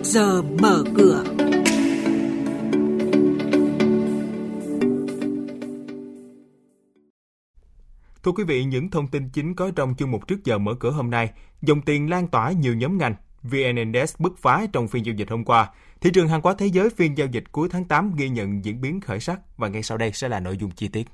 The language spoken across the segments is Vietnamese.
trước giờ mở cửa. Thưa quý vị, những thông tin chính có trong chương mục trước giờ mở cửa hôm nay. Dòng tiền lan tỏa nhiều nhóm ngành. VN Index bứt phá trong phiên giao dịch hôm qua. Thị trường hàng hóa thế giới phiên giao dịch cuối tháng 8 ghi nhận diễn biến khởi sắc và ngay sau đây sẽ là nội dung chi tiết.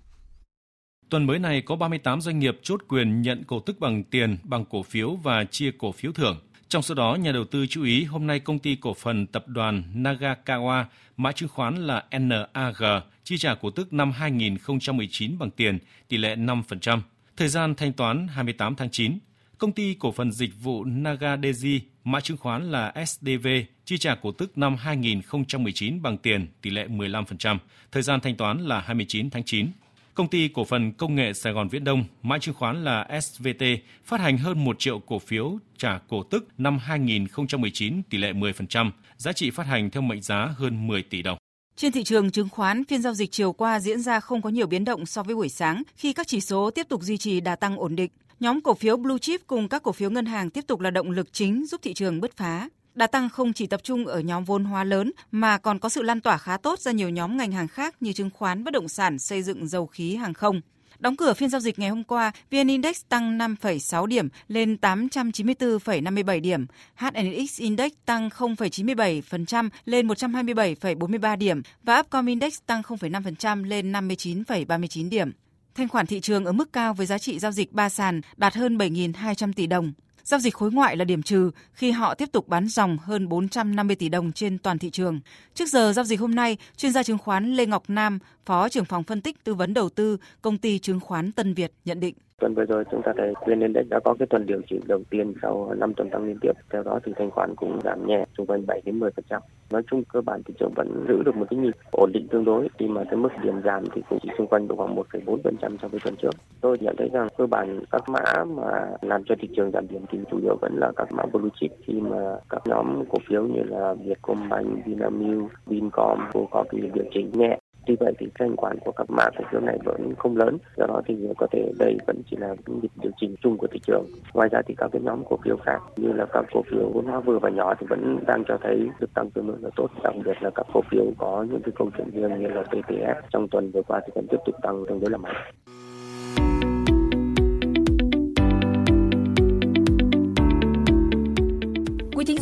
Tuần mới này có 38 doanh nghiệp chốt quyền nhận cổ tức bằng tiền, bằng cổ phiếu và chia cổ phiếu thưởng. Trong số đó, nhà đầu tư chú ý hôm nay công ty cổ phần tập đoàn Nagakawa, mã chứng khoán là NAG, chi trả cổ tức năm 2019 bằng tiền, tỷ lệ 5%. Thời gian thanh toán 28 tháng 9. Công ty cổ phần dịch vụ Nagadeji, mã chứng khoán là SDV, chi trả cổ tức năm 2019 bằng tiền, tỷ lệ 15%. Thời gian thanh toán là 29 tháng 9. Công ty cổ phần công nghệ Sài Gòn Viễn Đông, mã chứng khoán là SVT, phát hành hơn 1 triệu cổ phiếu trả cổ tức năm 2019 tỷ lệ 10%, giá trị phát hành theo mệnh giá hơn 10 tỷ đồng. Trên thị trường chứng khoán, phiên giao dịch chiều qua diễn ra không có nhiều biến động so với buổi sáng khi các chỉ số tiếp tục duy trì đà tăng ổn định. Nhóm cổ phiếu blue chip cùng các cổ phiếu ngân hàng tiếp tục là động lực chính giúp thị trường bứt phá. Đà tăng không chỉ tập trung ở nhóm vốn hóa lớn mà còn có sự lan tỏa khá tốt ra nhiều nhóm ngành hàng khác như chứng khoán, bất động sản, xây dựng, dầu khí, hàng không. Đóng cửa phiên giao dịch ngày hôm qua, VN Index tăng 5,6 điểm lên 894,57 điểm, HNX Index tăng 0,97% lên 127,43 điểm và Upcom Index tăng 0,5% lên 59,39 điểm. Thanh khoản thị trường ở mức cao với giá trị giao dịch ba sàn đạt hơn 7.200 tỷ đồng. Giao dịch khối ngoại là điểm trừ khi họ tiếp tục bán dòng hơn 450 tỷ đồng trên toàn thị trường. Trước giờ giao dịch hôm nay, chuyên gia chứng khoán Lê Ngọc Nam, Phó trưởng phòng phân tích tư vấn đầu tư, công ty chứng khoán Tân Việt nhận định. Tuần vừa rồi chúng ta thấy VN Index đã có cái tuần điều chỉnh đầu tiên sau 5 tuần tăng liên tiếp. Theo đó thì thanh khoản cũng giảm nhẹ xung quanh 7 đến 10%. Nói chung cơ bản thị trường vẫn giữ được một cái nhịp ổn định tương đối khi mà cái mức điểm giảm thì cũng chỉ xung quanh độ khoảng 1,4% so với tuần trước. Tôi nhận thấy rằng cơ bản các mã mà làm cho thị trường giảm điểm thì chủ yếu vẫn là các mã blue chip khi mà các nhóm cổ phiếu như là Vietcombank, Vinamilk, Vincom cũng có cái điều chỉnh nhẹ Tuy vậy thì thanh khoản của các mã cổ phiếu này vẫn không lớn, do đó thì có thể đây vẫn chỉ là nhịp điều chỉnh chung của thị trường. Ngoài ra thì các cái nhóm cổ phiếu khác như là các cổ phiếu vốn hóa vừa và nhỏ thì vẫn đang cho thấy sự tăng tương ứng là tốt, đặc biệt là các cổ phiếu có những cái câu chuyện riêng như là TTF trong tuần vừa qua thì vẫn tiếp tục tăng tương đối là mạnh.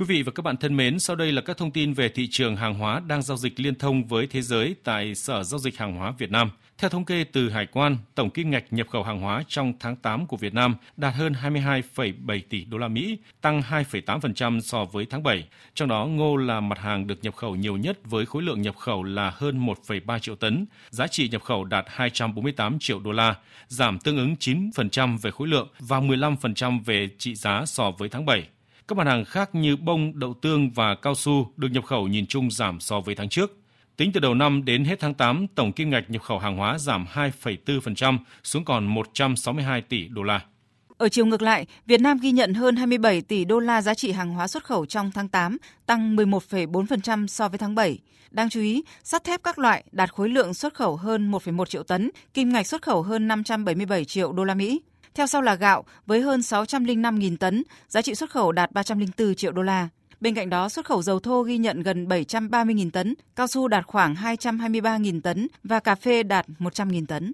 Quý vị và các bạn thân mến, sau đây là các thông tin về thị trường hàng hóa đang giao dịch liên thông với thế giới tại Sở Giao dịch Hàng hóa Việt Nam. Theo thống kê từ Hải quan, tổng kim ngạch nhập khẩu hàng hóa trong tháng 8 của Việt Nam đạt hơn 22,7 tỷ đô la Mỹ, tăng 2,8% so với tháng 7. Trong đó, ngô là mặt hàng được nhập khẩu nhiều nhất với khối lượng nhập khẩu là hơn 1,3 triệu tấn, giá trị nhập khẩu đạt 248 triệu đô la, giảm tương ứng 9% về khối lượng và 15% về trị giá so với tháng 7. Các mặt hàng khác như bông, đậu tương và cao su được nhập khẩu nhìn chung giảm so với tháng trước. Tính từ đầu năm đến hết tháng 8, tổng kim ngạch nhập khẩu hàng hóa giảm 2,4% xuống còn 162 tỷ đô la. Ở chiều ngược lại, Việt Nam ghi nhận hơn 27 tỷ đô la giá trị hàng hóa xuất khẩu trong tháng 8, tăng 11,4% so với tháng 7. Đáng chú ý, sắt thép các loại đạt khối lượng xuất khẩu hơn 1,1 triệu tấn, kim ngạch xuất khẩu hơn 577 triệu đô la Mỹ. Theo sau là gạo với hơn 605.000 tấn, giá trị xuất khẩu đạt 304 triệu đô la. Bên cạnh đó, xuất khẩu dầu thô ghi nhận gần 730.000 tấn, cao su đạt khoảng 223.000 tấn và cà phê đạt 100.000 tấn.